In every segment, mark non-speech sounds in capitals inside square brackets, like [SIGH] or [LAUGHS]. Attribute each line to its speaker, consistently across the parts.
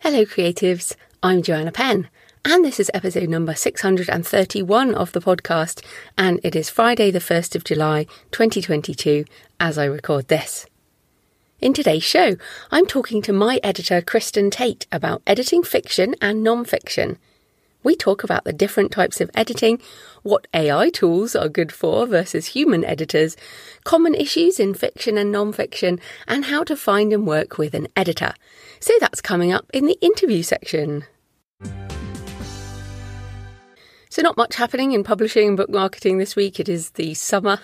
Speaker 1: Hello, creatives. I'm Joanna Penn, and this is episode number 631 of the podcast, and it is Friday, the 1st of July, 2022, as I record this. In today's show, I'm talking to my editor, Kristen Tate, about editing fiction and non fiction. We talk about the different types of editing, what AI tools are good for versus human editors, common issues in fiction and non fiction, and how to find and work with an editor. So that's coming up in the interview section. So, not much happening in publishing and book marketing this week. It is the summer.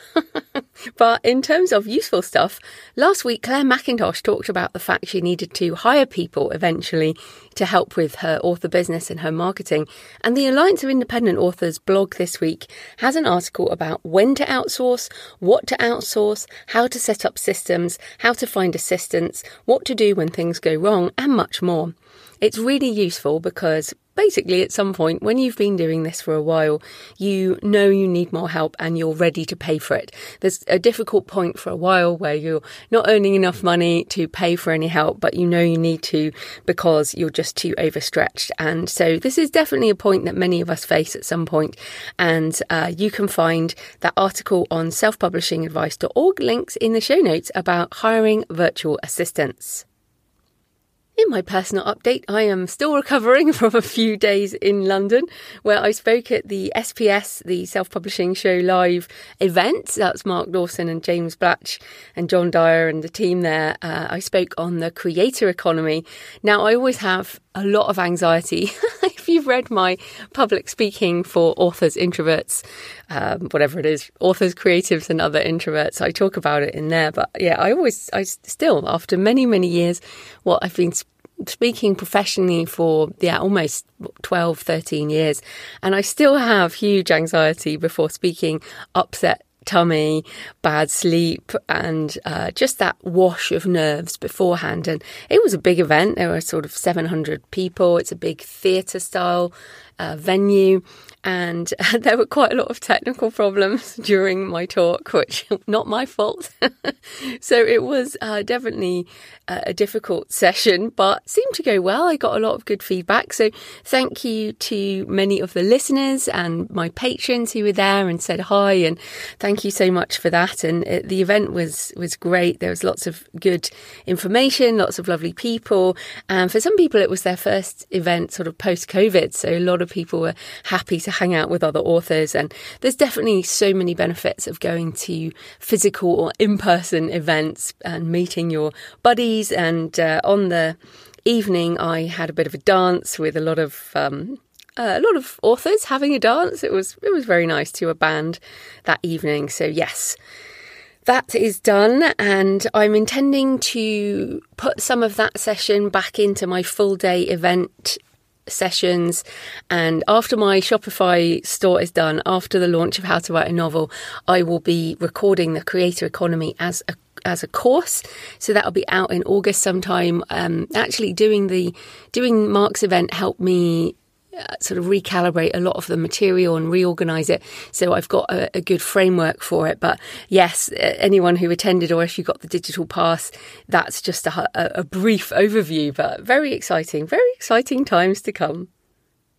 Speaker 1: [LAUGHS] but in terms of useful stuff, last week Clare Mackintosh talked about the fact she needed to hire people eventually to help with her author business and her marketing. And the Alliance of Independent Authors blog this week has an article about when to outsource, what to outsource, how to set up systems, how to find assistance, what to do when things go wrong, and much more. It's really useful because basically at some point when you've been doing this for a while you know you need more help and you're ready to pay for it. There's a difficult point for a while where you're not earning enough money to pay for any help but you know you need to because you're just too overstretched. And so this is definitely a point that many of us face at some point. And uh, you can find that article on self-publishingadvice.org links in the show notes about hiring virtual assistants in my personal update, I am still recovering [LAUGHS] from a few days in London where I spoke at the SPS, the Self Publishing Show Live event. That's Mark Dawson and James Blatch and John Dyer and the team there. Uh, I spoke on the creator economy. Now, I always have a lot of anxiety. [LAUGHS] if you've read my public speaking for authors, introverts, um, whatever it is, authors, creatives, and other introverts, I talk about it in there. But yeah, I always, I still, after many, many years, what I've been speaking professionally for yeah almost 12 13 years and i still have huge anxiety before speaking upset tummy, bad sleep, and uh, just that wash of nerves beforehand. And it was a big event. There were sort of 700 people. It's a big theatre style uh, venue and [LAUGHS] there were quite a lot of technical problems [LAUGHS] during my talk, which [LAUGHS] not my fault. so it was uh, definitely a difficult session, but seemed to go well. I got a lot of good feedback. So thank you to many of the listeners and my patrons who were there and said hi, and thank you so much for that. And it, the event was was great. There was lots of good information, lots of lovely people, and for some people it was their first event sort of post COVID. So a lot of people were happy to hang out with other authors. And there's definitely so many benefits of going to physical or in person events and meeting your buddies. And uh, on the evening, I had a bit of a dance with a lot of. Um, uh, a lot of authors having a dance. It was it was very nice to a band that evening. So yes, that is done, and I'm intending to put some of that session back into my full day event sessions. And after my Shopify store is done, after the launch of How to Write a Novel, I will be recording the creator economy as a as a course. So that'll be out in August sometime. Um, actually, doing the doing Mark's event helped me sort of recalibrate a lot of the material and reorganize it so I've got a, a, good framework for it. But yes, anyone who attended or if you got the digital pass, that's just a, a brief overview, but very exciting, very exciting times to come.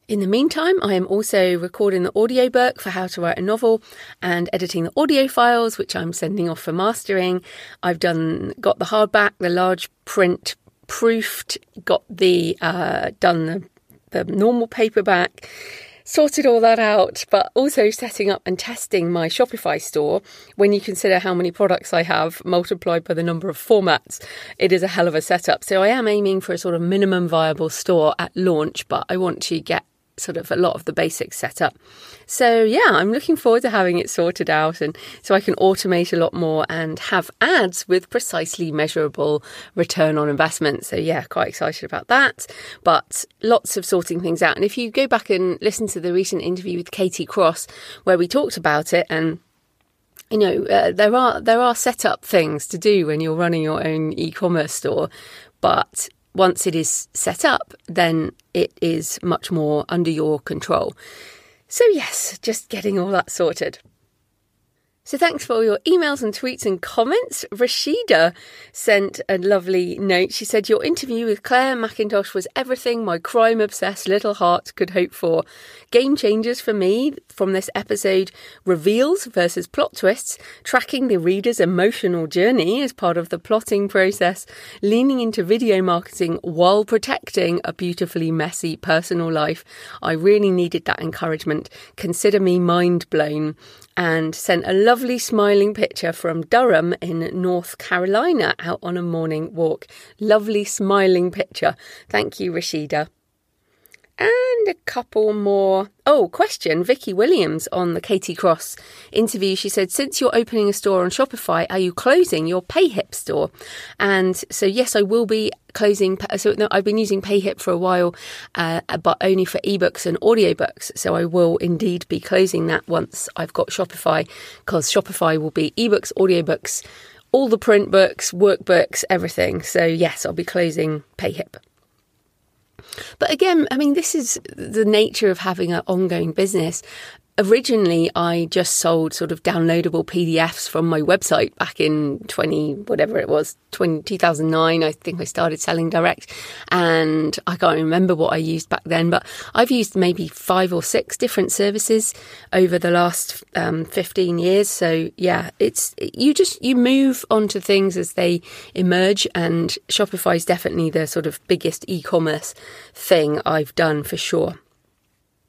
Speaker 1: In the meantime, I am also recording the audiobook for how to write a novel and editing the audio files, which I'm sending off for mastering. I've done got the hardback, the large print proofed, got the uh, done the the normal paperback, sorted all that out, but also setting up and testing my Shopify store. When you consider how many products I have multiplied by the number of formats, it is a hell of a setup. So I am aiming for a sort of minimum viable store at launch, but I want to get sort of a lot of the basics set up. So yeah, I'm looking forward to having it sorted out and so I can automate a lot more and have ads with precisely measurable return on investment. So yeah, quite excited about that. But lots of sorting things out. And if you go back and listen to the recent interview with Katie Cross where we talked about it and you know uh, there are there are setup things to do when you're running your own e-commerce store but once it is set up, then it is much more under your control. So, yes, just getting all that sorted. So thanks for all your emails and tweets and comments. Rashida sent a lovely note. She said, Your interview with Clare Mackintosh was everything my crime obsessed little heart could hope for. Game changers for me from this episode reveals versus plot twists, tracking the reader's emotional journey as part of the plotting process, leaning into video marketing while protecting a beautifully messy personal life. I really needed that encouragement. Consider me mind blown and sent a lovely smiling picture from Durham in North Carolina out on a morning walk. Lovely smiling picture. Thank you, Rashida. And a couple more. Oh, question. Vicky Williams on the Katie Cross interview. She said, Since you're opening a store on Shopify, are you closing your PayHip store? And so, yes, I will be closing. So, no, I've been using PayHip for a while, uh, but only for ebooks and audiobooks. So, I will indeed be closing that once I've got Shopify, because Shopify will be ebooks, audiobooks, all the print books, workbooks, everything. So, yes, I'll be closing PayHip. But again, I mean, this is the nature of having an ongoing business originally I just sold sort of downloadable PDFs from my website back in 20 whatever it was 20, 2009 I think I started selling direct. And I can't remember what I used back then but I've used maybe five or six different services over the last um, 15 years. So yeah it's you just you move onto things as they emerge and Shopify is definitely the sort of biggest e-commerce thing I've done for sure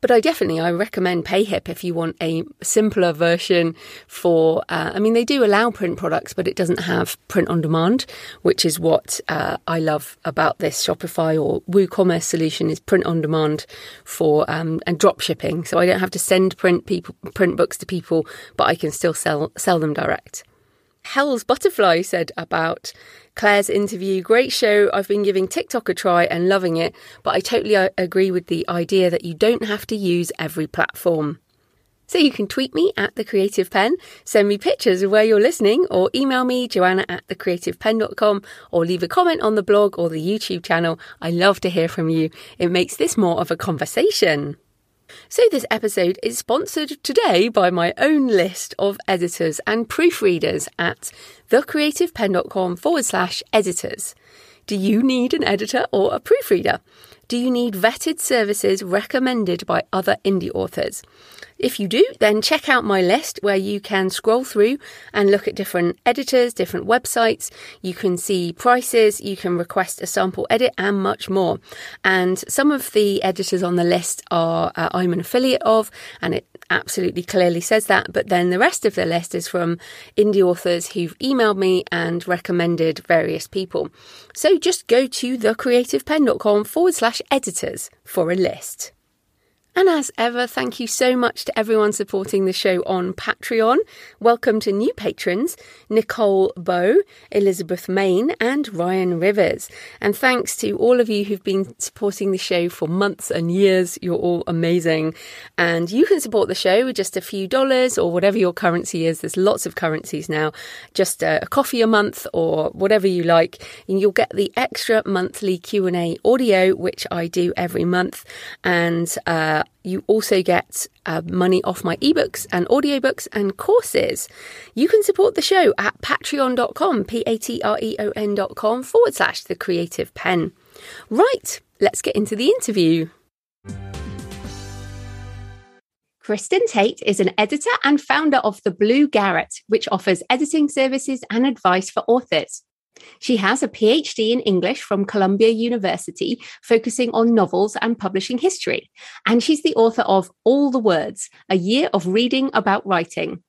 Speaker 1: but I definitely I recommend PayHip if you want a simpler version for. Uh, I mean, they do allow print products, but it doesn't have print on demand, which is what uh, I love about this Shopify or WooCommerce solution is print on demand for um, and drop shipping. So I don't have to send print people print books to people, but I can still sell sell them direct. Hell's Butterfly said about Clare's interview. Great show. I've been giving TikTok a try and loving it, but I totally uh, agree with the idea that you don't have to use every platform. So you can tweet me at the Creative Penn, send me pictures of where you're listening, or email me joanna at thecreativepenn.com, or leave a comment on the blog or the YouTube channel. I love to hear from you. It makes this more of a conversation. So, this episode is sponsored today by my own list of editors and proofreaders at thecreativepenn.com forward slash editors. Do you need an editor or a proofreader? Do you need vetted services recommended by other indie authors? If you do, then check out my list where you can scroll through and look at different editors, different websites. You can see prices, you can request a sample edit, and much more. And some of the editors on the list are uh, I'm an affiliate of, and it absolutely clearly says that. But then the rest of the list is from indie authors who've emailed me and recommended various people. So just go to thecreativepenn.com forward slash editors for a list. And as ever, thank you so much to everyone supporting the show on Patreon. Welcome to new patrons Nicole Bow, Elizabeth Main, and Ryan Rivers. And thanks to all of you who've been supporting the show for months and years. You're all amazing. And you can support the show with just a few dollars or whatever your currency is. There's lots of currencies now. Just a, a coffee a month or whatever you like. And you'll get the extra monthly Q&A audio, which I do every month. And, uh, you also get uh, money off my ebooks and audiobooks and courses. You can support the show at patreon.com, P A T R E O N.com forward slash the creative penn. Right, let's get into the interview. Kristen Tate is an editor and founder of The Blue Garret, which offers editing services and advice for authors. She has a PhD in English from Columbia University, focusing on novels and publishing history. And she's the author of All the Words, a year of reading about writing.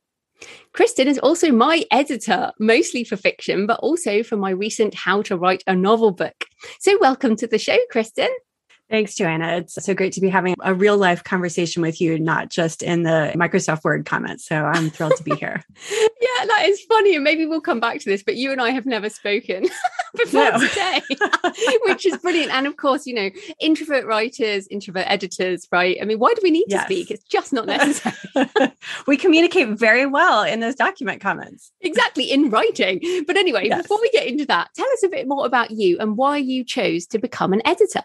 Speaker 1: Kristen is also my editor, mostly for fiction, but also for my recent How to Write a Novel book. So, welcome to the show, Kristen.
Speaker 2: Thanks, Joanna. It's so great to be having a real life conversation with you, not just in the Microsoft Word comments. So I'm thrilled to be here. [LAUGHS]
Speaker 1: yeah, that is funny. And maybe we'll come back to this, but you and I have never spoken [LAUGHS] before today, [LAUGHS] which is brilliant. And of course, you know, introvert writers, introvert editors, right? I mean, why do we need yes. to speak? It's just not necessary.
Speaker 2: we communicate very well in those document comments.
Speaker 1: Exactly, in writing. But anyway, yes. before we get into that, tell us a bit more about you and why you chose to become an editor.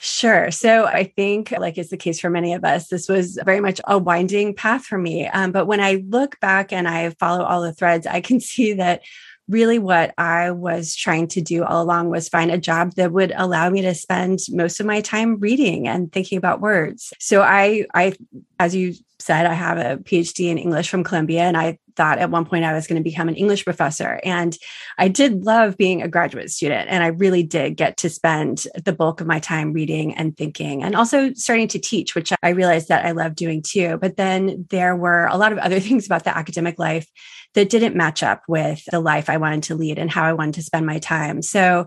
Speaker 2: Sure. So I think, like is the case for many of us, this was very much a winding path for me. Um, but when I look back and I follow all the threads, I can [LAUGHS] see that really what I was trying to do all along was find a job that would allow me to spend most of my time reading and thinking about words. So I, I, as you said, I have a PhD in English from Columbia, and I thought at one point I was going to become an English professor. And I did love being a graduate student. And I really did get to spend the bulk of my time reading and thinking and also starting to teach, which I realized that I love doing too. But then there were a lot of other [LAUGHS] things about the academic life that didn't match up with the life I wanted to lead and how I wanted to spend my time. So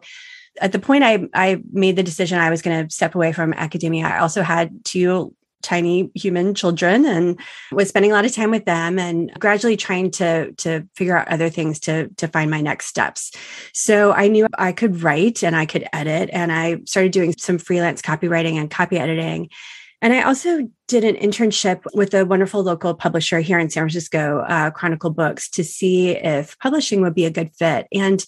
Speaker 2: at the point I, I made the decision I was going to step away from academia, I also had two tiny human children and was spending a lot of time with them and gradually trying to to figure out other things to to find my next steps so i knew i could write and i could edit and i started doing some freelance copywriting and copy editing and I also did an internship with a wonderful local publisher here in San Francisco, uh, Chronicle Books, to see if publishing would be a good fit. And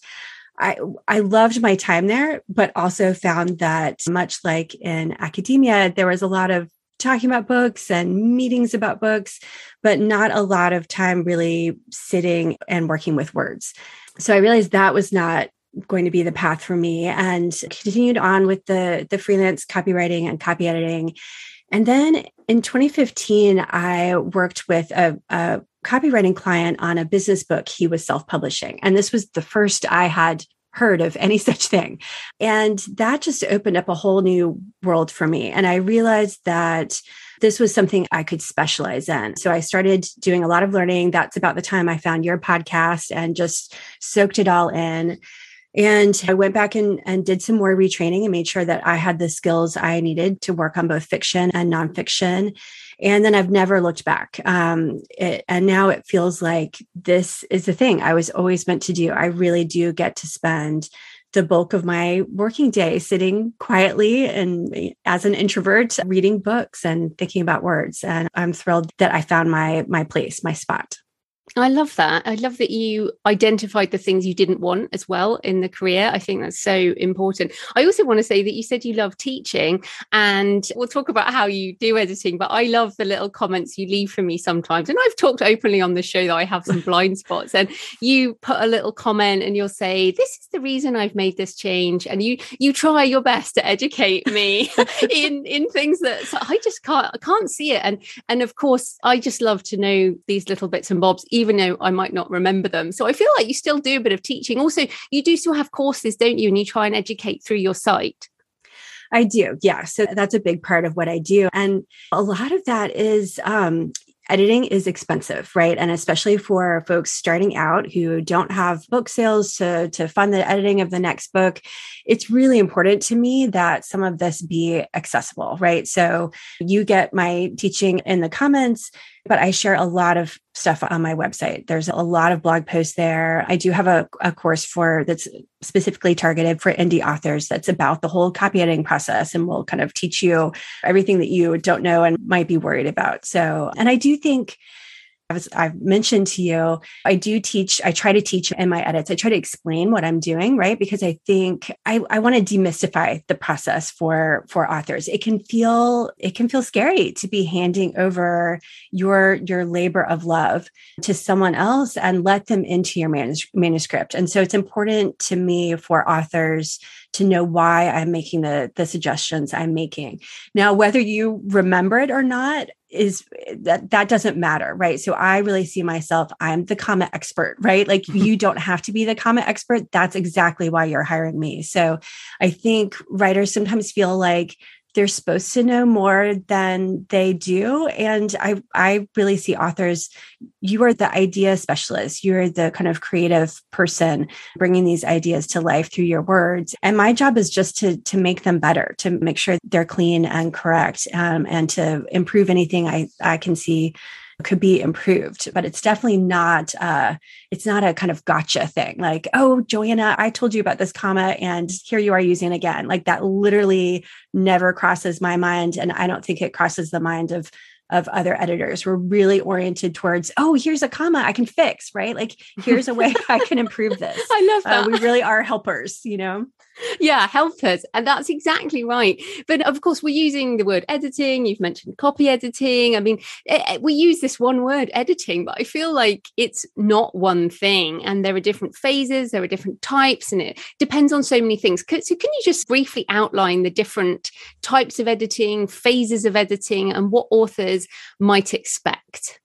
Speaker 2: I, I loved my time there, but also found that much like in academia, there was a lot of talking about books and meetings about books, but not a lot of time really sitting and working with words. So I realized that was not going to be the path for me and continued on with the the freelance copywriting and copy editing. And then in 2015, I worked with a, a copywriting client on a business book he was self-publishing. And this was the first I had heard of any [LAUGHS] such thing. And that just opened up a whole new world for me. And I realized that this was something I could specialize in. So I started doing a lot of learning. That's about the time I found your podcast and just soaked it all in. And I went back and, and did some more retraining and made sure that I had the skills I needed to work on both fiction and nonfiction. And then I've never looked back. Um, it, and now it feels like this is the thing I was always meant to do. I really do get to spend the bulk of my working day sitting quietly and as an introvert reading books and thinking about words and i'm thrilled that i found my my place my spot
Speaker 1: I love that. I love that you identified the things you didn't want as well in the career. I think that's so important. I also want to say that you said you love teaching, and we'll talk about how you do editing, but I love the little comments you leave for me sometimes. And I've talked openly on the show that I have some [LAUGHS] blind spots, and you put a little comment and you'll say, This is the reason I've made this change. And you you try your best to educate me [LAUGHS] in in things that I just can't I can't see it. And and of course, I just love to know these little bits and bobs even though I might not remember them. So I feel like you still do a bit of teaching. Also, you do still have courses, don't you? And you try and educate through your site.
Speaker 2: I do. Yeah. So that's a big part of what I do. And a lot of that is, um, editing is expensive, right? And especially for folks starting out who don't have book sales to, to fund the editing of the next book, it's really important to me that some of this be accessible, right? So you get my teaching in the comments but I share a lot of stuff on my website. There's a lot of blog posts there. I do have a, a course for that's specifically targeted for indie authors that's about the whole copy editing process and will kind of teach you everything that you don't know and might be worried about. So, and I do think as I've mentioned to you, I do teach, I try to teach in my edits. I try to explain what I'm doing, right? Because I think I, I want to demystify the process for for authors. It can feel it can feel scary to be handing over your your labor of love to someone else and let them into your manus- manuscript. And so it's important to me for authors to know why I'm making the the suggestions I'm making. Now, whether you remember it or not, is that that doesn't matter right so i really see myself i'm the comma expert right like mm-hmm. you don't have to be the comma expert that's exactly why you're hiring me so i think writers sometimes feel like they're supposed to know more than they do. And i i really see authors you are the idea specialist. You're the kind of creative person bringing these ideas to life through your words. And my job is just to to make them better to make sure they're clean and correct um, and to improve anything i i can see could be improved but it's definitely not uh it's not a kind of gotcha thing like oh joanna i told you about this comma and here you are using it again like that literally never crosses my mind and i don't think it crosses the mind of of other editors. We're really oriented towards, oh, here's a comma I can fix, right? Like, here's a way [LAUGHS] I can improve this.
Speaker 1: I love that.
Speaker 2: Uh, we really are helpers, you know?
Speaker 1: Yeah, helpers. And that's exactly right. But of course, we're using the word editing. You've mentioned copy editing. I mean, eh, eh, we use this one word editing, but I feel like it's not one thing. And there are different phases, there are different types, and it depends on so many things. So, can you just briefly outline the different types of editing, phases of editing, and what authors might expect?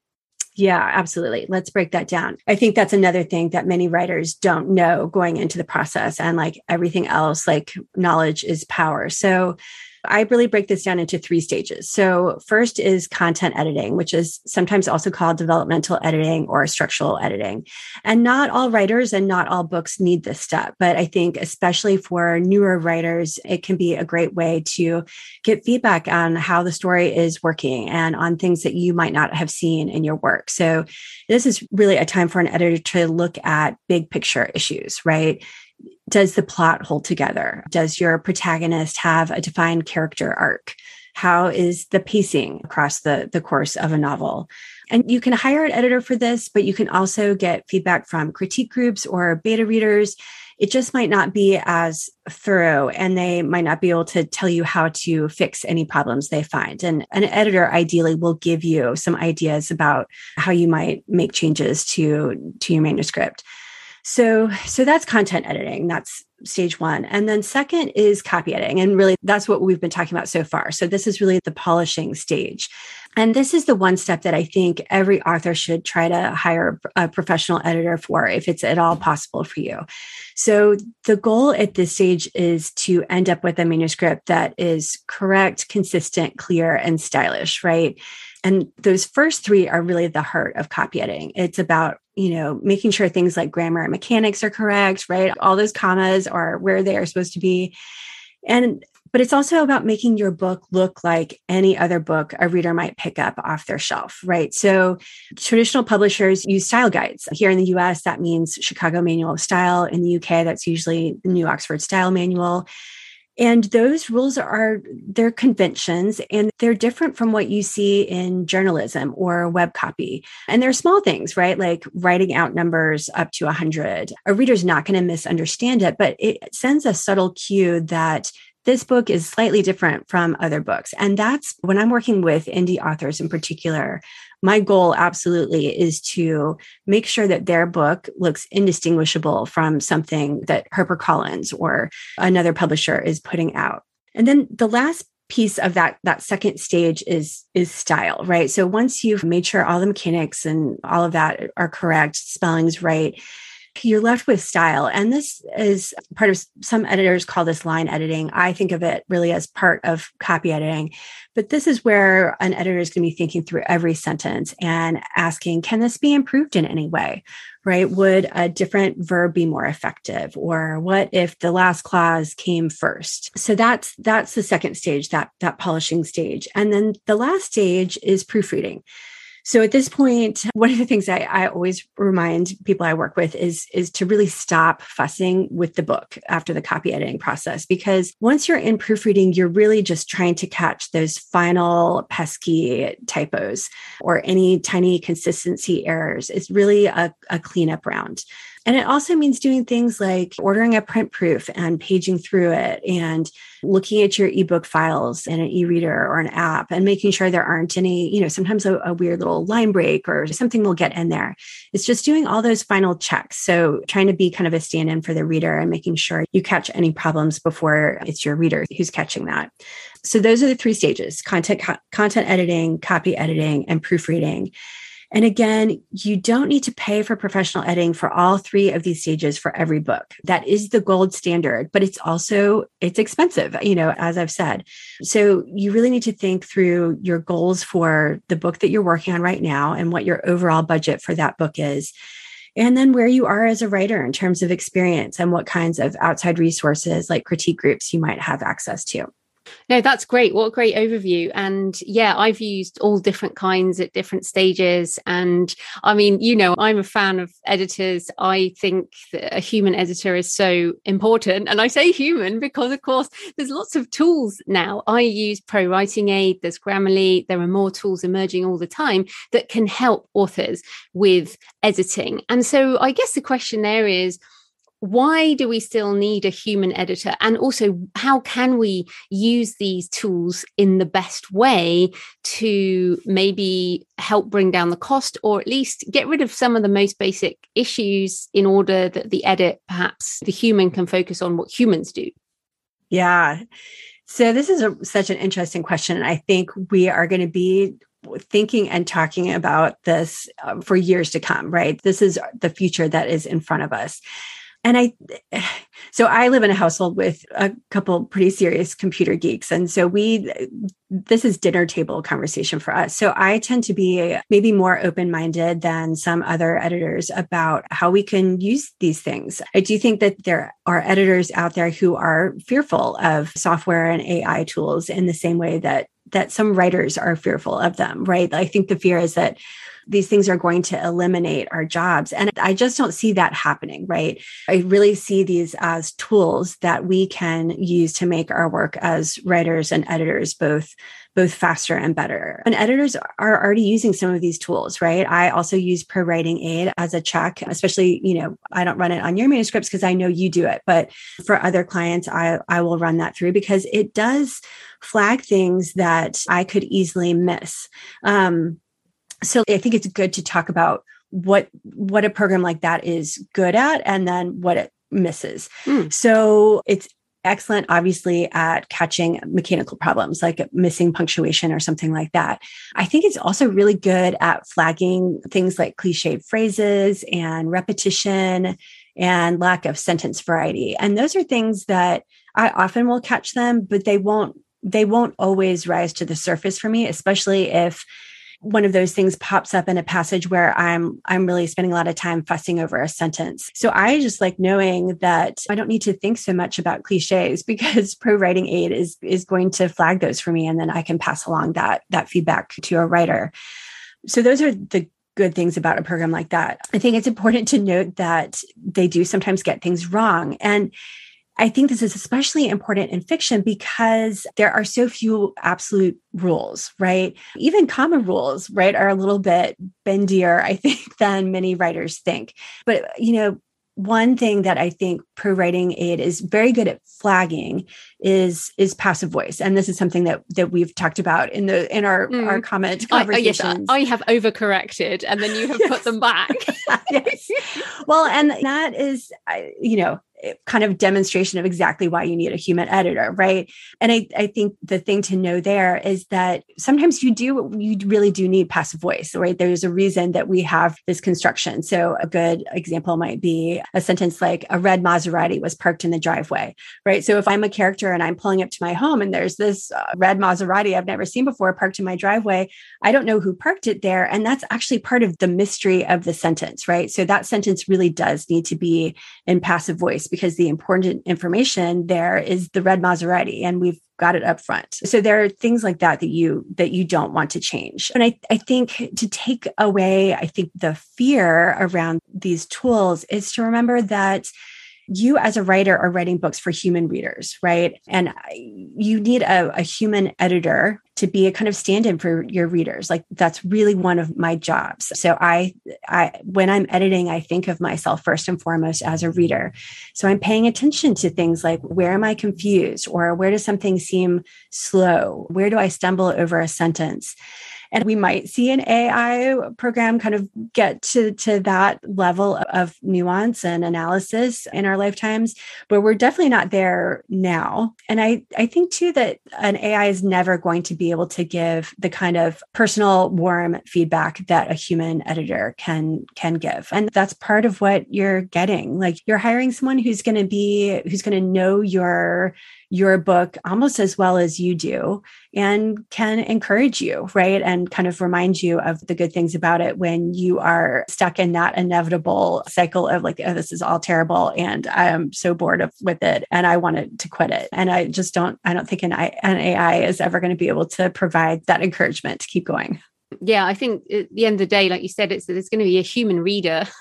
Speaker 2: Yeah, absolutely. Let's break that down. I think that's another thing that many writers don't know going into the process. And like everything else, like knowledge is power. So I really break this down into three stages. So, first is content editing, which is sometimes also called developmental editing or structural editing. And not all writers and not all books need this step, but I think especially for newer writers, it can be a great way to get feedback on how the story is working and on things that you might not have seen in your work. So, this is really a time for an editor to look at big picture issues, right? Does the plot hold together? Does your protagonist have a defined character arc? How is the pacing across the, the course of a novel? And you can hire an editor for this, but you can also get feedback from critique groups or beta readers. It just might not be as thorough and they might not be able to tell you how to fix any problems they find. And an editor ideally will give you some ideas about how you might make changes to, to your manuscript. So, so that's content editing. That's stage one. And then second is copy editing. And really that's what we've been talking about so far. So this is really the polishing stage. And this is the one step that I think every author should try to hire a professional editor for if it's at all possible for you. So the goal at this stage is to end up with a manuscript that is correct, consistent, clear, and stylish, right? And those first three are really the heart of copy editing. It's about, you know, making sure things like grammar and mechanics are correct, right? All those commas are where they are supposed to be. And but it's also about making your book look like any other book a reader might pick up off their shelf, right? So traditional publishers use style guides. Here in the US, that means Chicago Manual of Style. In the UK, that's usually the New Oxford Style Manual. And those rules are, they're conventions and they're different from what you see in journalism or web copy. And they're small things, right? Like writing out numbers up to 100. A reader's not going to misunderstand it, but it sends a subtle cue that this book is slightly different from other books. And that's when I'm working with indie authors in particular, my goal absolutely is to make sure that their book looks indistinguishable from something that HarperCollins or another publisher is putting out. And then the last piece of that that second stage is is style right so once you've made sure all the mechanics and all of that are correct spelling's right you're left with style. And this is part of some editors call this line editing. I think of it really as part of copy editing. But this is where an editor is going to be thinking through every sentence and asking, can this be improved in any way? Right? Would a different verb be more effective? Or what if the last clause came first? So that's that's the second stage, that that polishing stage. And then the last stage is proofreading. So at this point, one of the things I, I always remind people I work with is, is to really stop fussing with the book after the copy editing process. Because once you're in proofreading, you're really just trying to catch those final pesky typos or any tiny consistency errors. It's really a, a cleanup round. And it also means doing things like ordering a print proof and paging through it and looking at your ebook files in an e-reader or an app and making sure there aren't any, you know, sometimes a, a weird little line break or something will get in there. It's just doing all those final checks. So trying to be kind of a stand-in for the reader and making sure you catch any problems before it's your reader who's catching that. So those are the three stages: content, co- content editing, copy editing, and proofreading. And again, you don't need to pay for professional editing for all three of these stages for every book. That is the gold standard, but it's also it's expensive, you know, as I've said. So you really need to think through your goals for the book that you're working on right now and what your overall budget for that book is and then where you are as a writer in terms of experience and what kinds of outside resources like critique groups you might have access to.
Speaker 1: No, that's great. What a great overview. And yeah, I've used all different kinds at different stages. And I mean, you know, I'm a fan of editors. I think that a human editor is so important. And I say human because, of course, there's lots of tools now. I use Pro Writing Aid, there's Grammarly, there are more tools emerging all the time that can help authors with editing. And so I guess the question there is, why do we still need a human editor? And also, how can we use these tools in the best way to maybe help bring down the cost or at least get rid of some of the most basic issues in order that the edit, perhaps the human can focus on what humans do?
Speaker 2: Yeah. So, this is a, such an interesting question. I think we are going to be thinking and talking about this uh, for years to come, right? This is the future that is in front of us and I, so I live in a household with a couple pretty serious computer geeks. And so we, this is dinner table conversation for us. So I tend to be maybe more open minded than some other editors about how we can use these things. I do think that there are editors out there who are fearful of software and AI tools in the same way that that some writers are fearful of them, right? I think the fear is that these things are going to eliminate our jobs. And I just don't see that happening, right? I really see these as tools that we can use to make our work as writers and editors both both faster and better. And editors are already using some of these tools, right? I also use Pro Writing Aid as a check, especially, you know, I don't run it on your manuscripts because I know you do it, but for other clients, I, I will run that through because it does flag things that I could easily miss. Um, so I think it's good to talk about what what a program like that is good at and then what it misses. Mm. So it's excellent obviously at catching mechanical problems like missing punctuation or something like that. I think it's also really good at flagging things like cliched phrases and repetition and lack of sentence variety. And those are things that I often will catch them but they won't they won't always rise to the surface for me especially if one of those things pops up in a passage where I'm I'm really spending a lot of time fussing over a sentence. So I just like knowing that I don't need to think so much about cliches [LAUGHS] because pro writing aid is is going to flag those for me and then I can pass along that that feedback to a writer. So those are the good things about a program like that. I think it's important to note that they do sometimes get things wrong and I think this is especially important in fiction because there are so few absolute rules, right? Even common rules, right, are a little bit bendier, I think, [LAUGHS] than many writers think. But, you know, one thing that I think pro writing aid is very good at flagging is is passive voice, and this is something that that we've talked about in the in our mm. our comment conversations.
Speaker 1: I, yes, I have overcorrected, and then you have [LAUGHS] yes. put them back. [LAUGHS]
Speaker 2: yes. Well, and that is, you know, kind of demonstration of exactly why you need a human editor right? And I, I think the thing to know there is that sometimes you do you really do need passive voice right? There's a reason that we have this construction. So a good example might be a sentence like a red maserati was parked in the driveway right? So if i'm a character and i'm pulling up to my home and there's this uh, red maserati i've never seen before parked in my driveway i don't know who parked it there. And that's actually part of the mystery of the sentence right? So that sentence really does need to be in passive voice because the important information there is the red Maserati and we've got it up front. So there are things like that that you that you don't want to change. And I, I think to take away, I think the fear around these tools is to remember that you as a writer are writing books for human readers, right? And you need a, a human editor to be a kind of stand-in for your readers. Like that's really one of my jobs. So I, I, when I'm editing, I think of myself first and foremost as a reader. So I'm paying attention to things like where am I confused or where does something seem slow? Where do I stumble over a sentence? And we might see an AI program kind of get to, to that level of nuance and analysis in our lifetimes, but we're definitely not there now. And I, I think too that an AI is never going to be able to give the kind of personal, warm feedback that a human editor can can give. And that's part of what you're getting. Like you're hiring someone who's going to be who's going to know your your book almost as well as you do and can encourage you, right? And kind of remind you of the good things about it when you are stuck in that inevitable cycle of like, oh, this is all terrible and I am so bored of with it and I wanted to quit it. And I just don't, I don't think an, an AI is ever going to be able to provide that encouragement to keep going.
Speaker 1: Yeah, I think at the end of the day, like you said, it's there's going to be a human reader. [LAUGHS]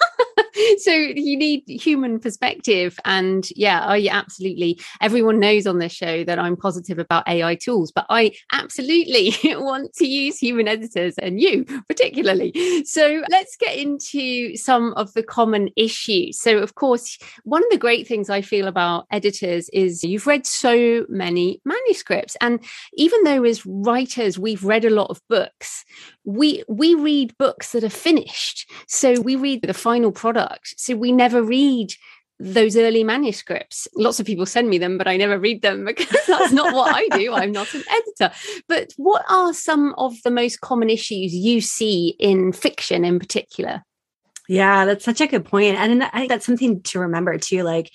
Speaker 1: So you need human perspective. And yeah i absolutely everyone knows on this show that i'm positive about ai tools but i absolutely [LAUGHS] want to use human editors and you particularly. So let's get into some of the common issues. So of course one of the great things i feel about editors is you've read so many manuscripts. And even though as writers we've read a lot of books we we read books that are finished. So we read the final product. So we never read those early manuscripts. Lots of people send me them but i never read them [LAUGHS] because that's not what i do. I'm not an editor. But what are some of the most common issues you see in fiction in particular?
Speaker 2: Yeah that's such a good point. And i think that's something to remember too like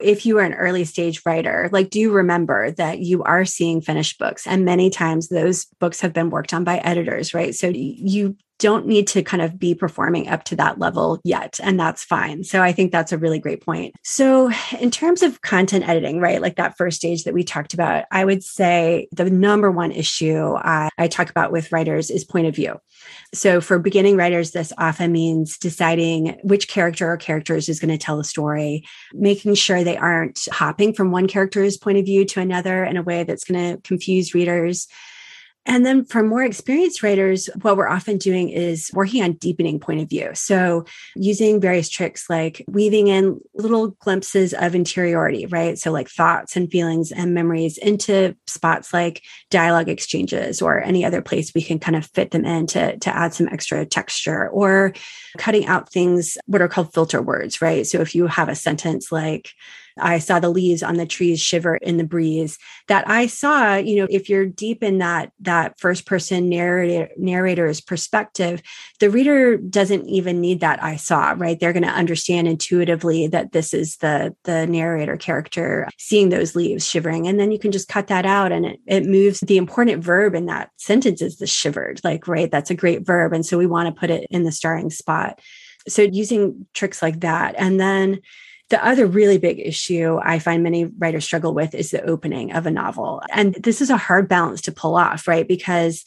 Speaker 2: if you are an early stage writer, like do you remember that you are seeing finished books. And many times those books have been worked on by editors, right? So you don't need to kind of be performing up to that level yet. And that's fine. So I think that's a really great point. So, in terms of content editing, right, like that first stage that we talked about, I would say the number one issue I, I talk about with writers is point of view. So, for beginning writers, this often means deciding which character or characters is going to tell a story, making sure they aren't hopping from one character's point of view to another in a way that's going to confuse readers and then for more experienced writers, what we're often doing is working on deepening point of view. So using various tricks like weaving in little glimpses of interiority, right? So like thoughts and feelings and memories into spots like dialogue exchanges or any other place we can kind of fit them in to, to add some extra texture or cutting out things, what are called filter words, right? So if you have a sentence like, I saw the leaves on the trees shiver in the breeze. That I saw, you know, if you're deep in that that first person narrator narrator's perspective, the reader doesn't even need that I saw, right? They're going to understand intuitively that this is the the narrator character seeing those leaves shivering. And then you can just cut that out and it, it moves the important verb in that sentence is the shivered, like, right, that's a great verb. And so we want to put it in the starring spot. So using tricks like that. And then the other really big issue I find many writers struggle with is the opening of a novel. And this is a hard balance to pull off, right? Because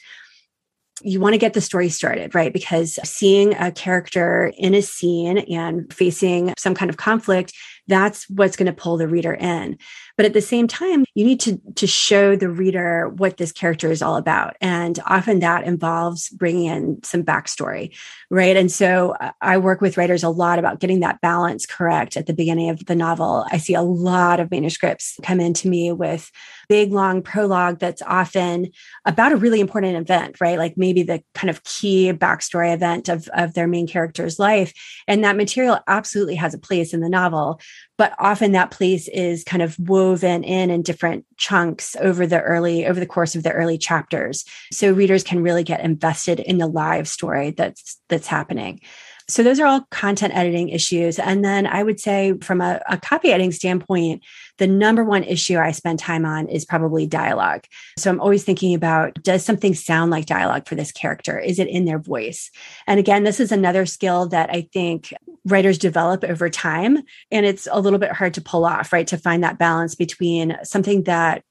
Speaker 2: you want to get the story started, right? Because seeing a character in a scene and facing some kind of conflict that's what's going to pull the reader in. But at the same time, you need to, to show the reader what this character is all about. And often that involves bringing in some backstory, right? And so uh, I work with writers a lot about getting that balance correct at the beginning of the novel. I see a lot of manuscripts come into me with big long prologue that's often about a really important event, right? Like maybe the kind of key backstory event of, of their main character's life. And that material absolutely has a place in the novel but often that place is kind of woven in in different chunks over the early over the course of the early chapters. So readers can really get invested in the live story that's that's happening so those are all content editing issues. And then I would say from a, a, copy editing standpoint, the number one issue I spend time on is probably dialogue. So I'm always thinking about does something sound like dialogue for this character? Is it in their voice? And again, this is another skill that I think writers develop over time. And it's a little bit hard to pull off, right? To find that balance between something that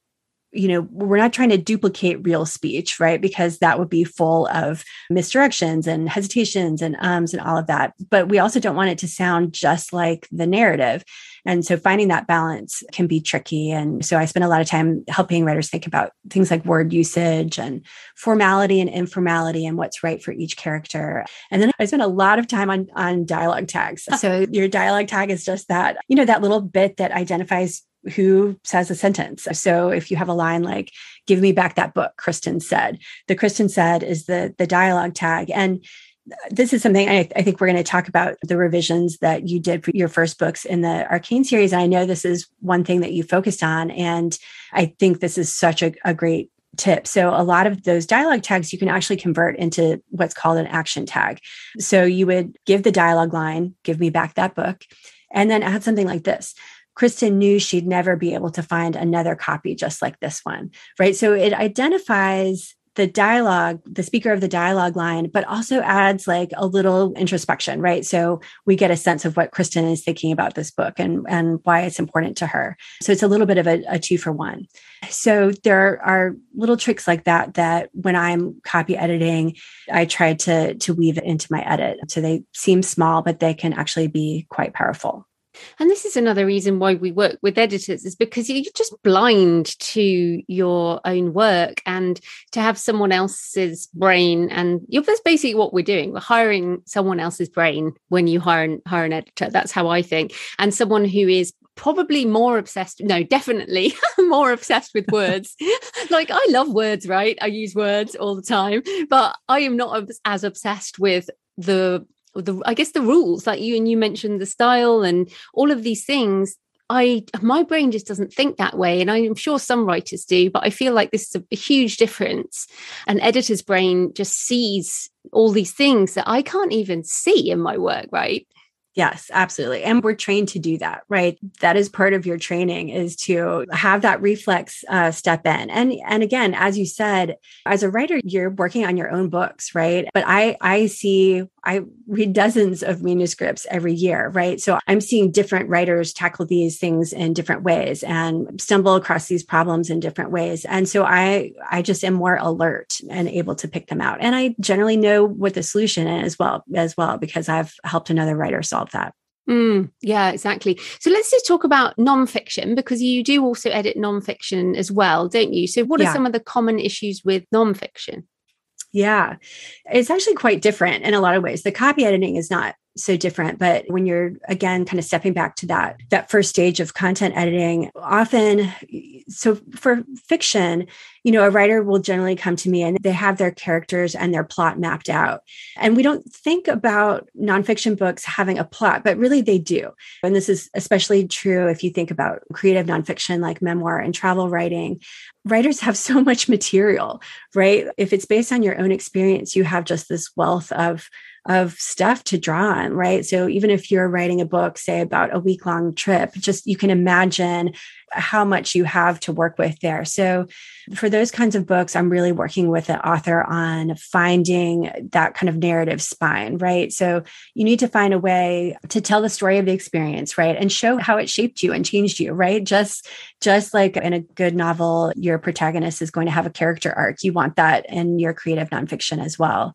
Speaker 2: you know, we're not trying to duplicate real speech, right? Because that would be full of misdirections and hesitations and ums and all of that. But we also don't want it to sound just like the narrative. And so finding that balance can be tricky. And so I spend a lot of time helping writers think about things like word usage and formality and informality and what's right for each character. And then I spend a lot of time on, on dialogue tags. [LAUGHS] So your dialogue tag is just that, you know, that little bit that identifies who says a sentence. So if you have a line like, give me back that book, Kristen said, the Kristen said is the, the dialogue tag. And this is something I, I think we're going to talk about the revisions that you did for your first books in the ARKANE series. And I know this is one thing that you focused on. And I think this is such a, a great tip. So a lot of those dialogue tags you can actually convert into what's called an action tag. So you would give the dialogue line, give me back that book, and then add something like this. Kristen knew she'd never be able to find another copy just like this one, right? So it identifies the dialogue, the speaker of the dialogue line, but also adds like a little introspection, right? So we get a sense of what Kristen is thinking about this book and, and why it's important to her. So it's a little bit of a, a two for one. So there are little tricks like that that when I'm copy editing, I try to to weave it into my edit. So they seem small, but they can actually be quite powerful.
Speaker 1: And this is another reason why we work with editors is because you're just blind to your own work and to have someone else's brain. And that's basically what we're doing. We're hiring someone else's brain when you hire an, hire an editor. That's how I think. And someone who is probably more obsessed no definitely [LAUGHS] more obsessed with words [LAUGHS] like i love words right i use words all the time but i am not as obsessed with the the I guess the rules like you and you mentioned the style and all of these things I my brain just doesn't think that way and I'm sure some writers do but I feel like this is a, huge difference an editor's brain just sees all these things that I can't even see in my work right
Speaker 2: Yes, absolutely. And we're trained to do that, right? That is part of your training is to have that reflex uh, step in. And and again, as you said, as a writer, you're working on your own books, right? But I I see I read dozens of manuscripts every year, right? So I'm seeing different writers tackle these things in different ways and stumble across these problems in different ways. And so I I just am more alert and able to pick them out. And I generally know what the solution is as well as well because I've helped another writer solve that.
Speaker 1: Mm, yeah, exactly. So let's just talk about nonfiction because you do also edit nonfiction as well, don't you? So, what are yeah. some of the common issues with nonfiction?
Speaker 2: Yeah, it's actually quite different in a lot of ways. The copy editing is not so different but when you're again kind of stepping back to that that first stage of content editing often so for fiction you know a writer will generally come to me and they have their characters and their plot mapped out. And we don't think about nonfiction books having a plot but really they do. And this is especially true if you think about creative nonfiction like memoir and travel writing. Writers have so much material right? If it's based on your own experience you have just this wealth of of stuff to draw on, right? So even if you're writing a book, say about a week long trip, just you can imagine how much you have to work with there. So for those kinds of books, I'm really working with the author on finding that kind of narrative spine, right? So you need to find a way to tell the story of the experience, right? And show how it shaped you and changed you, right? Just just like in a good novel, your protagonist is going to have a character arc. You want that in your creative nonfiction as well.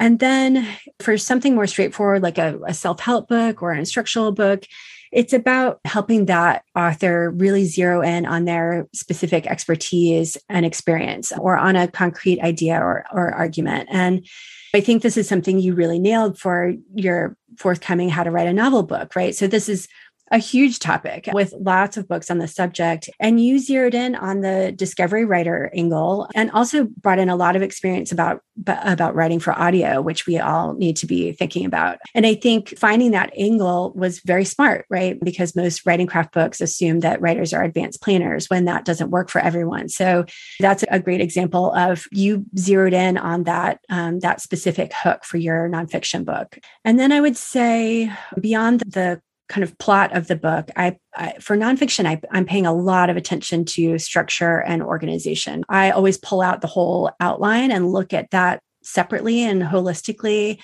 Speaker 2: And then for something more straightforward, like a, a self help book or an instructional book, it's about helping that author really zero in on their specific expertise and experience or on a concrete idea or, or argument. And I think this is something you really nailed for your forthcoming How to Write a Novel book, right? So this is a huge topic with lots of books on the subject. And you zeroed in on the discovery writer angle and also brought in a lot of experience about, about writing for audio, which we all need to be thinking about. And I think finding that angle was very smart, right? Because most writing craft books assume that writers are advanced planners when that doesn't work for everyone. So that's a great example of you zeroed in on that, um, that specific hook for your nonfiction book. And then I would say beyond the kind of plot of the book, I, I for nonfiction, I, I'm paying a lot of attention to structure and organization. I always pull out the whole outline and look at that separately and holistically.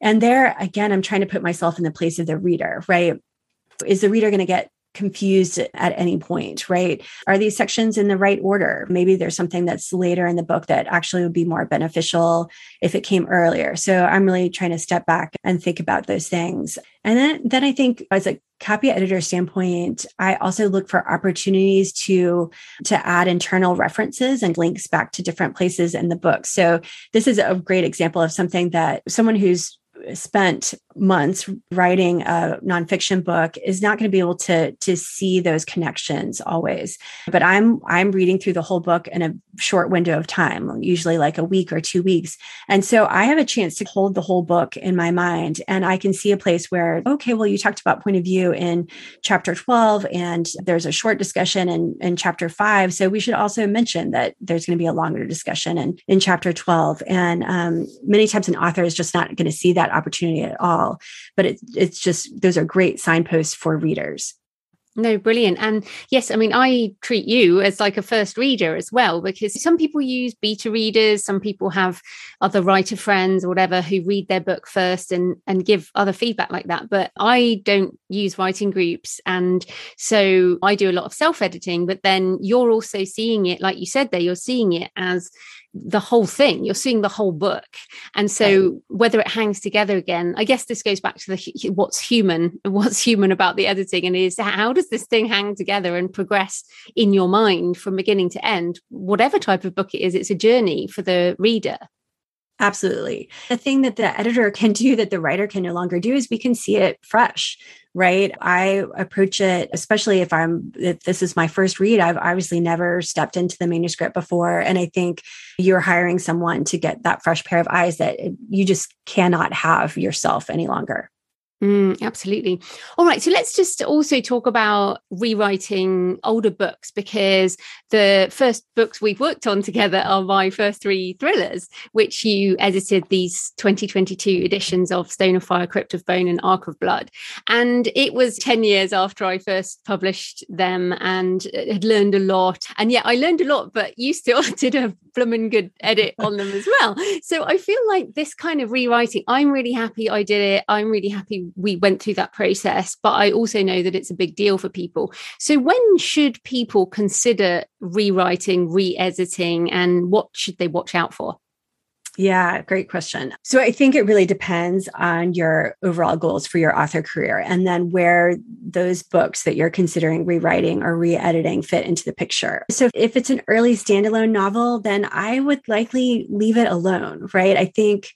Speaker 2: And there, again, I'm trying to put myself in the place of the reader, right? Is the reader going to get confused at any point, right? Are these sections in the right order? Maybe there's something that's later in the book that actually would be more beneficial if it came earlier. So I'm really trying to step back and think about those things. And then, then I think as a copy editor standpoint, I also look for opportunities to, to add internal references and links back to different places in the book. So this is a great example of something that someone who's spent months writing a nonfiction book is not going to be able to to see those connections always. But I'm I'm reading through the whole book in a short window of time, usually like a week or two weeks. And so I have a chance to hold the whole book in my mind and I can see a place where, okay, well, you talked about point of view in chapter 12 and there's a short discussion in, in chapter five. So we should also mention that there's going to be a longer discussion in, in chapter 12. And um, many times an author is just not going to see that opportunity at all. But it, it's just, those are great signposts for readers.
Speaker 1: No, brilliant. And yes, I mean, I treat you as like a first reader as well, because some people use beta readers, some people have other writer friends or whatever who read their book first and, and give other feedback like that. But I don't use writing groups. And so I do a lot of self editing, but then you're also seeing it, like you said there, you're seeing it as the whole thing you're seeing the whole book and so whether it hangs together again i guess this goes back to the what's human [LAUGHS] what's human about the editing and is how does this thing hang together and progress in your mind from beginning to end whatever type of book it is it's a journey for the reader
Speaker 2: Absolutely. The thing that the editor can do that the writer can no longer do is we can see it fresh, right? I approach it, especially if I'm, if this is my first read, I've obviously never stepped into the manuscript before. And I think you're hiring someone to get that fresh pair of eyes that you just cannot have yourself any longer.
Speaker 1: Mm, absolutely. All right. So let's just also talk about rewriting older books because the first books we've worked on together are my first three thrillers, which you edited these 2022 editions of Stone of Fire, Crypt of Bone, and Ark of Blood. And it was 10 years after I first published them and had learned a lot. And yet I learned a lot, but you still [LAUGHS] did a blooming good edit [LAUGHS] on them as well. So I feel like this kind of rewriting, I'm really happy I did it. I'm really happy we went through that process, but I also know that it's a big deal for people. So when should people consider rewriting, re editing, and what should they watch out for?
Speaker 2: Yeah, great question. So I think it really depends on your overall goals for your author career and then where those books that you're considering rewriting or re editing fit into the picture. So if it's an early standalone novel, then I would likely leave it alone, right? I think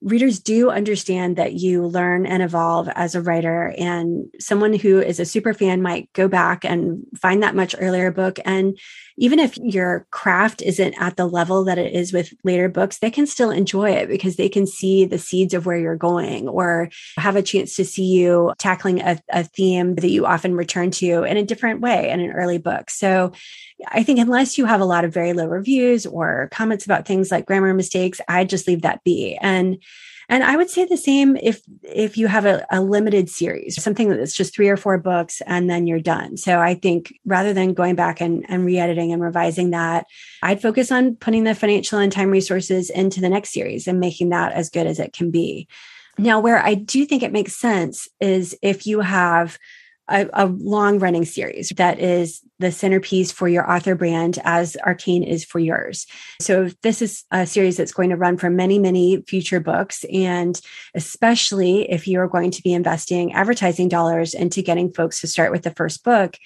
Speaker 2: readers do understand that you learn and evolve as a writer and someone who is a super fan might go back and find that much earlier book and even if your craft isn't at the level that it is with later books they can still enjoy it because they can see the seeds of where you're going or have a chance to see you tackling a, a theme that you often return to in a different way in an early book so I think unless you have a lot of very low reviews or comments about things like grammar mistakes, I just leave that be. And and I would say the same if if you have a, a limited series, something that's just three or four books and then you're done. So I think rather than going back and, and re-editing and revising that, I'd focus on putting the financial and time resources into the next series and making that as good as it can be. Now, where I do think it makes sense is if you have a, a long running series that is the centerpiece for your author brand as ARKANE is for yours. So this is a series that's going to run for many, many future books. And especially if you're going to be investing advertising dollars into getting folks to start with the first book,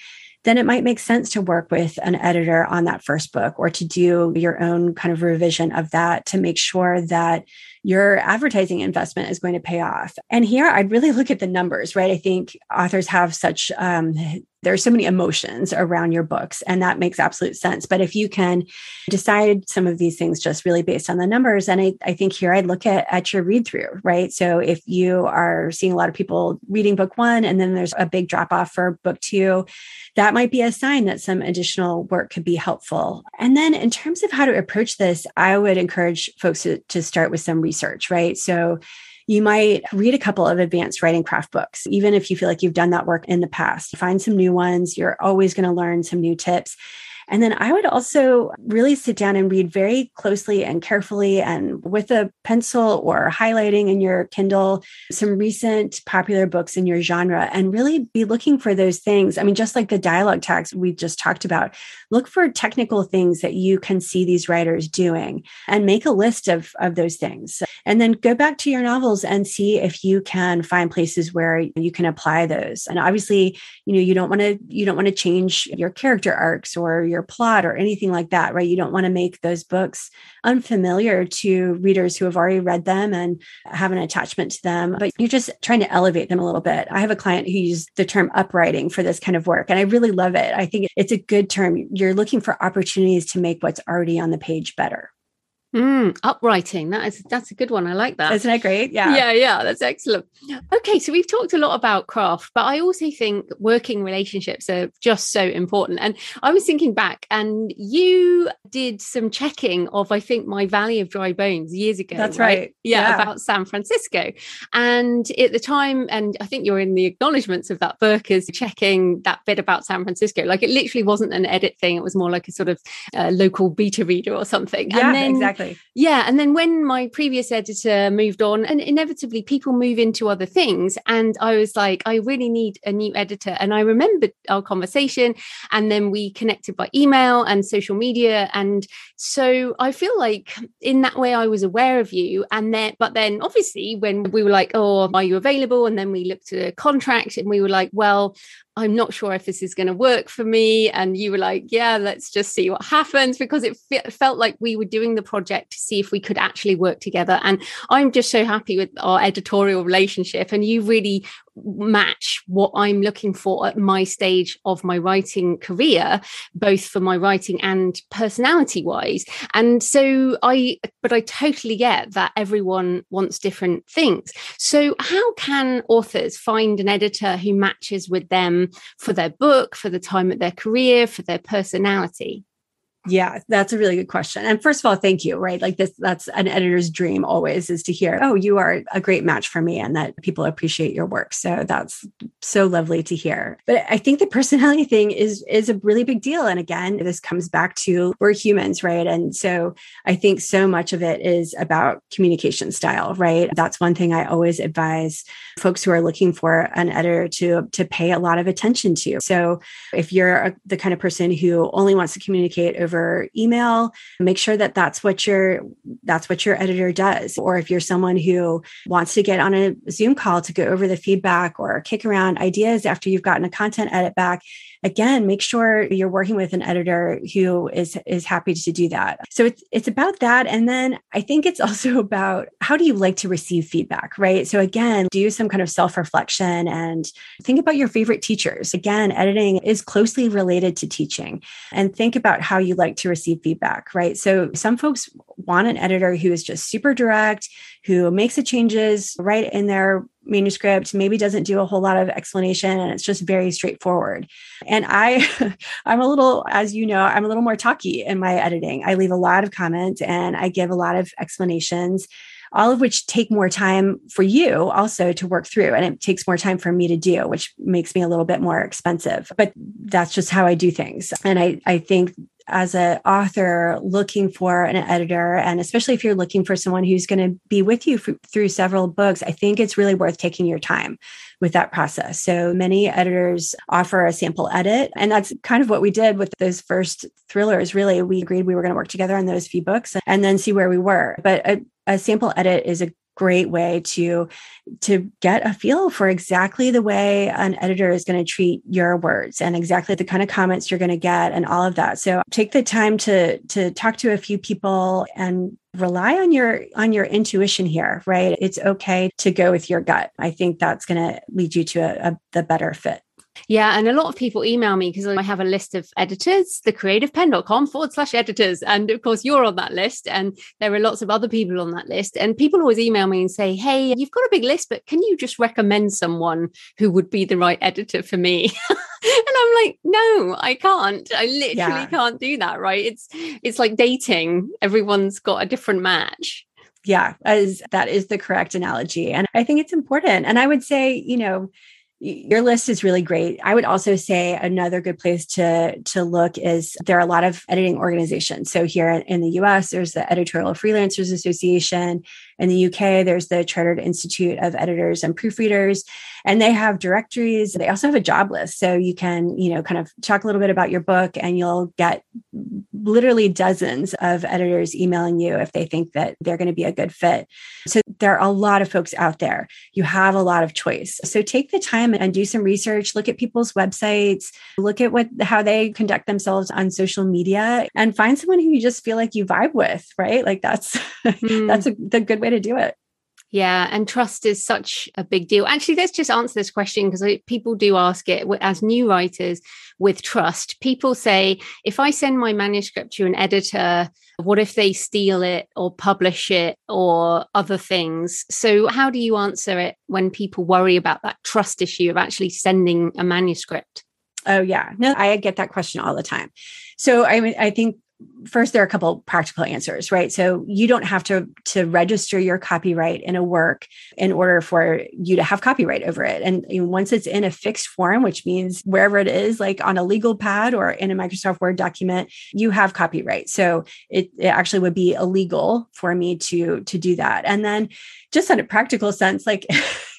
Speaker 2: then it might make sense to work with an editor on that first book or to do your own kind of revision of that to make sure that your advertising investment is going to pay off. And here I'd really look at the numbers, right? I think authors have such um, there's so many emotions around your books and that makes absolute sense but if you can decide some of these things just really based on the numbers and i, I think here i'd look at, at your read through right so if you are seeing a lot of people reading book one and then there's a big drop off for book two that might be a sign that some additional work could be helpful and then in terms of how to approach this i would encourage folks to, to start with some research right so you might read a couple of advanced writing craft books, even if you feel like you've done that work in the past. Find some new ones. You're always going to learn some new tips. And then I would also really sit down and read very closely and carefully and with a pencil or highlighting in your Kindle some recent popular books in your genre and really be looking for those things. I mean, just like the dialogue tags we just talked about, look for technical things that you can see these writers doing and make a list of, of those things. And then go back to your novels and see if you can find places where you can apply those. And obviously, you know, you don't want to you don't want to change your character arcs or your plot or anything like that, right? You don't want to make those books unfamiliar to readers who have already read them and have an attachment to them, but you're just trying to elevate them a little bit. I have a client who used the term upwriting for this kind of work, and I really love it. I think it's a good term. You're looking for opportunities to make what's already on the page better.
Speaker 1: Mm, upwriting. That is that's a good one. I like that.
Speaker 2: Isn't that great? Yeah.
Speaker 1: Yeah, yeah, that's excellent. Okay, so we've talked a lot about craft, but I also think working relationships are just so important. And I was thinking back and you did some checking of I think my Valley of Dry Bones years ago.
Speaker 2: That's right. right.
Speaker 1: Yeah, yeah, about San Francisco. And at the time, and I think you're in the acknowledgements of that book as checking that bit about San Francisco. Like it literally wasn't an edit thing, it was more like a sort of uh, local beta reader or something.
Speaker 2: Yeah, and then, exactly Exactly.
Speaker 1: Yeah. And then when my previous editor moved on, and inevitably people move into other things. And I was like, I really need a new editor. And I remembered our conversation. And then we connected by email and social media. And so I feel like in that way I was aware of you. And then, but then obviously when we were like, oh, are you available? And then we looked at a contract and we were like, well, I'm not sure if this is going to work for me. And you were like, yeah, let's just see what happens because it felt like we were doing the project to see if we could actually work together. And I'm just so happy with our editorial relationship. And you really match what I'm looking for at my stage of my writing career, both for my writing and personality wise. And so I, but I totally get that everyone wants different things. So, how can authors find an editor who matches with them for their book, for the time of their career, for their personality?
Speaker 2: Yeah, that's a really good question. And first of all, thank you, right? Like this, that's an editor's dream always is to hear, oh, you are a great match for me and that people appreciate your work. So that's so lovely to hear. But I think the personality thing is is a really big deal. And again, this comes back to we're humans, right? And so I think so much of it is about communication style, right? That's one thing I always advise folks who are looking for an editor to to pay a lot of attention to. So if you're a, the kind of person who only wants to communicate over over email. Make sure that that's what your that's what your editor does. Or if you're someone who wants to get on a zoom call to go over the feedback or kick around ideas after you've gotten a content edit back again make sure you're working with an editor who is is happy to do that. So it's it's about that. And then i think it's [LAUGHS] also about how do you like to receive feedback right? So again do some kind of self reflection and think about your favorite teachers. Again editing is closely related to teaching and think about how you like to receive feedback right? So some folks want an editor who is just super direct who makes the changes right in their manuscript maybe doesn't do a whole lot of explanation and it's just very straightforward. And i [LAUGHS] i'm a little as you know i'm a little more talky in my editing. I leave a lot of comments and i give a lot of explanations all of which take more time for you also to work through and it takes more time for me to do which makes me a little bit more expensive. But that's just how i do things. And i i think as an author looking for an editor, and especially if you're looking for someone who's going to be with you f- through several books, I think it's really worth taking your time with that process. So many editors offer a sample edit. And that's kind of what we did with those first thrillers. Really, we agreed we were going to work together on those few books and then see where we were. But a, a sample edit is a great way to to get a feel for exactly the way an editor is going to treat your words and exactly the kind of comments you're going to get and all of that. So take the time to to talk to a few people and rely on your on your intuition here right? It's okay to go with your gut. I think that's going to lead you to a, a the better fit
Speaker 1: yeah. And a lot of people email me because I have a list of editors, thecreativepenn.com forward slash editors. And of course, you're on that list. And there are lots of other people on that list. And people always email me and say, Hey, you've got a big list, but can you just recommend someone who would be the right editor for me? [LAUGHS] and I'm like, no, I can't. I literally yeah. can't do that. Right. It's it's like dating. Everyone's got a different match
Speaker 2: yeah as that is the correct analogy and i think it's important and i would say you know your list is really great. I would also say another good place to to look is there are a lot of editing organizations. So here in the US, there's the Editorial Freelancers Association, In the UK, there's the Chartered Institute of Editors and Proofreaders, and they have directories. They also have a job list. So you can, you know, kind of talk a little bit about your book and you'll get literally dozens of editors emailing you if they think that they're going to be a good fit. So there are a lot of folks out there. You have a lot of choice. So take the time and do some research, look at people's websites, look at what how they conduct themselves on social media and find someone who you just feel like you vibe with, right? Like that's [LAUGHS] mm. that's a, the good way to do it.
Speaker 1: Yeah, and trust is such a big deal. Actually, let's just answer this question because people do ask it as new writers with trust. People say, if I send my manuscript to an editor, what if they steal it or publish it or other things? So, how do you answer it when people worry about that trust issue of actually sending a manuscript?
Speaker 2: Oh, yeah. No, I get that question all the time. So, I mean, I think first there are a couple practical answers right? So you don't have to to register your copyright in a work in order for you to have copyright over it. And once it's in a fixed form which means wherever it is like on a legal pad or in a microsoft word document you have copyright. So it, it actually would be illegal for me to to do that. And then just on a practical sense, like [LAUGHS]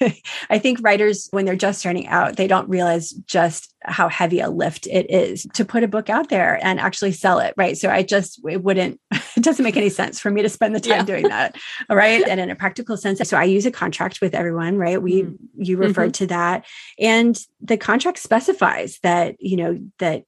Speaker 2: I think writers, when they're just starting out, they don't realize just how heavy a lift it is to put a book out there and actually sell it. Right. So I just, it wouldn't, [LAUGHS] it doesn't make any sense for me to spend the time yeah. doing that. All right. And in a practical sense, so I use a contract with everyone, right? We, mm. you referred mm-hmm. to that. And the contract specifies that, you know, that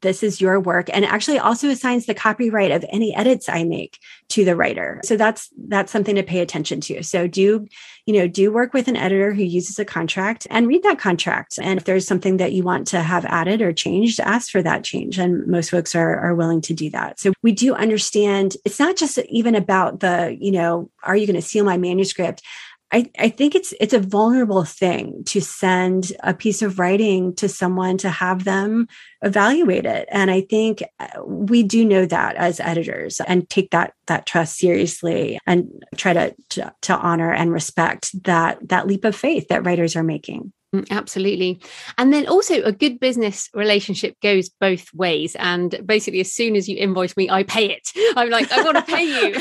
Speaker 2: this is your work and actually also assigns the copyright of any edits i make to the writer. So that's that's something to pay attention to. So do you know do work with an editor who uses a contract and read that contract. And if there's something that you want to have added or changed ask for that change. And most folks are, are willing to do that. So we do understand it's not just even about the you know are you going to seal my manuscript I, I think it's it's a vulnerable thing to send a piece of writing to someone to have them evaluate it. And i think uh, we do know that as editors and take that that trust seriously and try to, to, to honor and respect that that leap of faith that writers are making
Speaker 1: absolutely. And then also a good business relationship goes both ways. And basically, as soon as you invoice me, I pay it. [LAUGHS] I'm like, I want to pay you. [LAUGHS]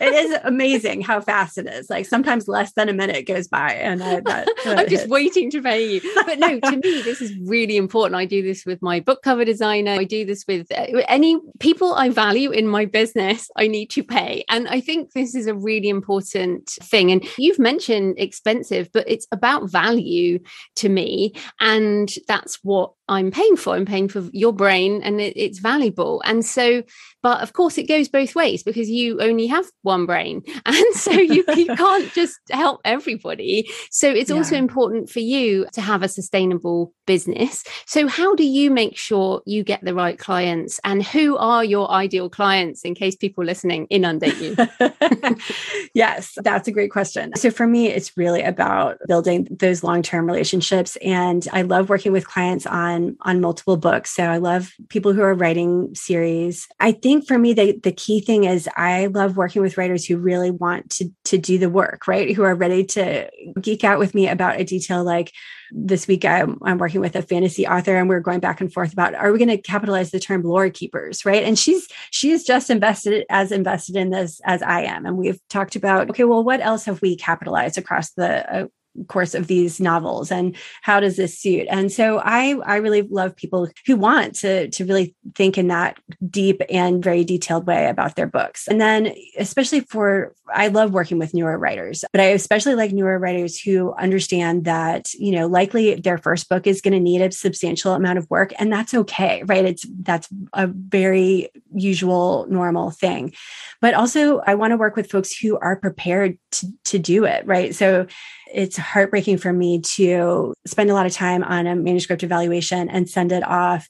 Speaker 2: it is amazing how fast it is. Like sometimes less than a minute goes by. And I, that, [LAUGHS]
Speaker 1: I'm just waiting to pay you. But no, to me, this is really important. I do this with my book cover designer. I do this with uh, any people I value in my business, I need to pay. And I think this is a really important thing. And you've mentioned expensive, but it's about value to me. And that's what I'm paying for. I'm paying for your brain and it, it's valuable. And so, but of course, it goes both ways because you only have one brain. [LAUGHS] And so you, you [LAUGHS] can't just help everybody. So it's yeah. also important for you to have a sustainable business. So, how do you make sure you get the right clients and who are your ideal clients in case people listening inundate you? [LAUGHS]
Speaker 2: yes, that's a great question. So, for me, it's really about building those long term relationships. And I love working with clients on on on multiple books. So I love people who are writing series. I think for me the the key thing is I love working with writers who really want to to do the work, right? Who are ready to geek out with me about a detail like this week I'm, I'm, working with a fantasy author and we're going back and forth about are we going to capitalize the term lore keepers right and she's she's just invested as invested in this as i am and we've talked about okay well what else have we capitalized across the uh, course of these novels and how does this suit? And so i i really love people who want to to really think in that deep and very detailed way about their books. And then especially for i love working with newer writers but i especially like newer writers who understand that you know likely their first book is going to need a substantial amount of work and that's okay right? It's that's a very usual normal thing. But also i want to work with folks who are prepared to, to do it right? So it's heartbreaking for me to spend a lot of time on a manuscript evaluation and send it off.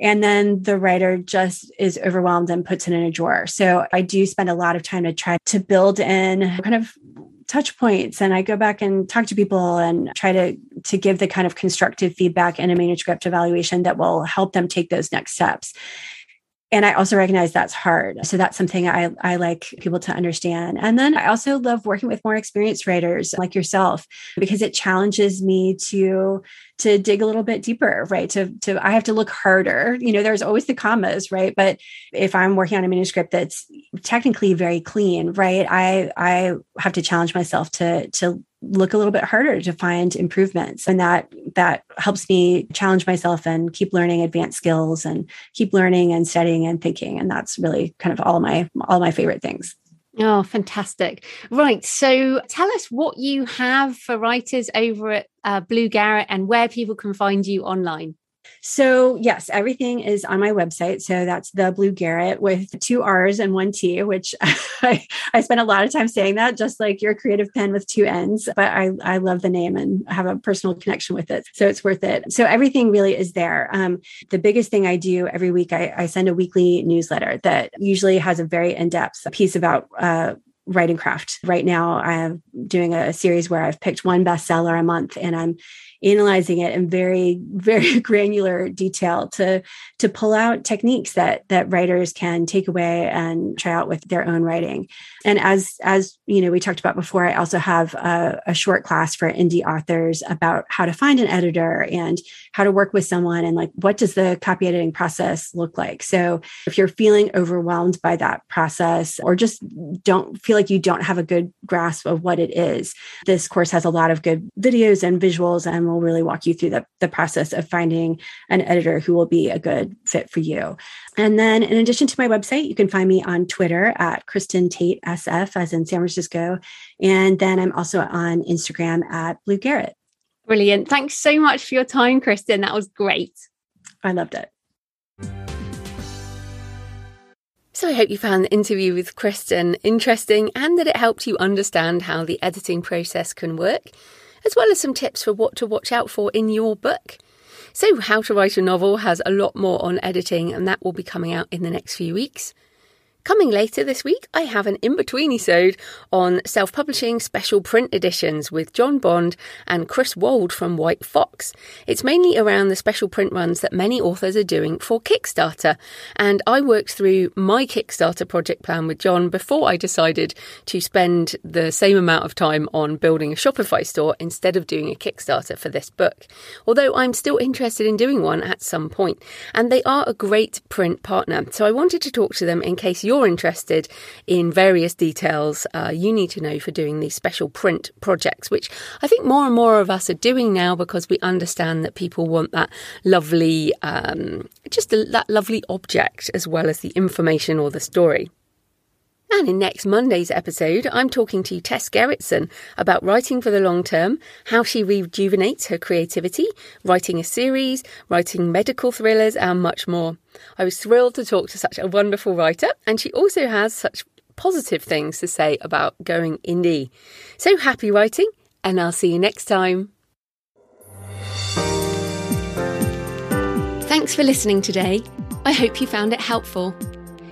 Speaker 2: And then the writer just is overwhelmed and puts it in a drawer. So i do spend a lot of time to try to build in kind of touch points. And i go back and talk to people and try to to give the kind of constructive feedback in a manuscript evaluation that will help them take those next steps and I also recognize that's hard. So that's something I, I like people to understand. And then I also love working with more experienced writers like yourself because it challenges me to to dig a little bit deeper, right? To to I have to look harder. You know, there's always the commas, right? But if I'm working on a manuscript that's technically very clean, right? I I have to challenge myself to to look a little bit harder to find improvements and that that helps me challenge myself and keep learning advanced skills and keep learning and studying and thinking and that's really kind of all my all my favorite things
Speaker 1: Oh, fantastic. Right. So tell us what you have for writers over at uh, Blue Garret and where people can find you online.
Speaker 2: So, yes, everything is on my website. So, that's the Blue Garret with two R's and one T, which [LAUGHS] I, I spend a lot of time saying that, just like your creative penn with two N's. But I, I love the name and have a personal connection with it. So, it's worth it. So, everything really is there. Um, the biggest thing I do every week, I, I, send a weekly newsletter that usually has a very in depth piece about uh, writing craft. Right now, I'm doing a series where I've picked one bestseller a month and I'm analyzing it in very very [LAUGHS] granular detail to to pull out techniques that that writers can take away and try out with their own writing. And as as you know we talked about before i also have a, a short class for indie authors about how to find an editor and how to work with someone and like what does the copy editing process look like? So if you're feeling overwhelmed by that process or just don't feel like you don't have a good grasp of what it is this course has a lot of good videos and visuals and will really walk you through the, the process of finding an editor who will be a good fit for you. And then, in addition to my website, you can find me on Twitter at Kristen Tate SF, as in San Francisco. And then I'm also on Instagram at Blue Garret.
Speaker 1: Brilliant. Thanks so much for your time, Kristen. That was great.
Speaker 2: I loved it.
Speaker 1: So I hope you found the interview with Kristen interesting and that it helped you understand how the editing process can work as well as some tips for what to watch out for in your book. So, How to Write a Novel has a lot more on editing, and that will be coming out in the next few weeks. Coming later this week, I have an in between episode on self publishing special print editions with John Bond and Chris Wold from Whitefox. It's mainly around the special print runs that many authors are doing for Kickstarter. And I worked through my Kickstarter project plan with John before I decided to spend the same amount of time on building a Shopify store instead of doing a Kickstarter for this book. Although I'm still interested in doing one at some. And they are a great print partner. So I wanted to talk to them in case you're interested in various details uh, you need to know for doing these special print projects, which I think more and more of us are doing now because we understand that people want that lovely, um, just a, that lovely object as well as the information or the story. And in next Monday's episode, I'm talking to Tess Gerritsen about writing for the long term, how she rejuvenates her creativity, writing a series, writing medical thrillers, and much more. I was thrilled to talk to such a wonderful writer, and she also has such positive things to say about going indie. So happy writing, and I'll see you next time. Thanks for listening today. I hope you found it helpful.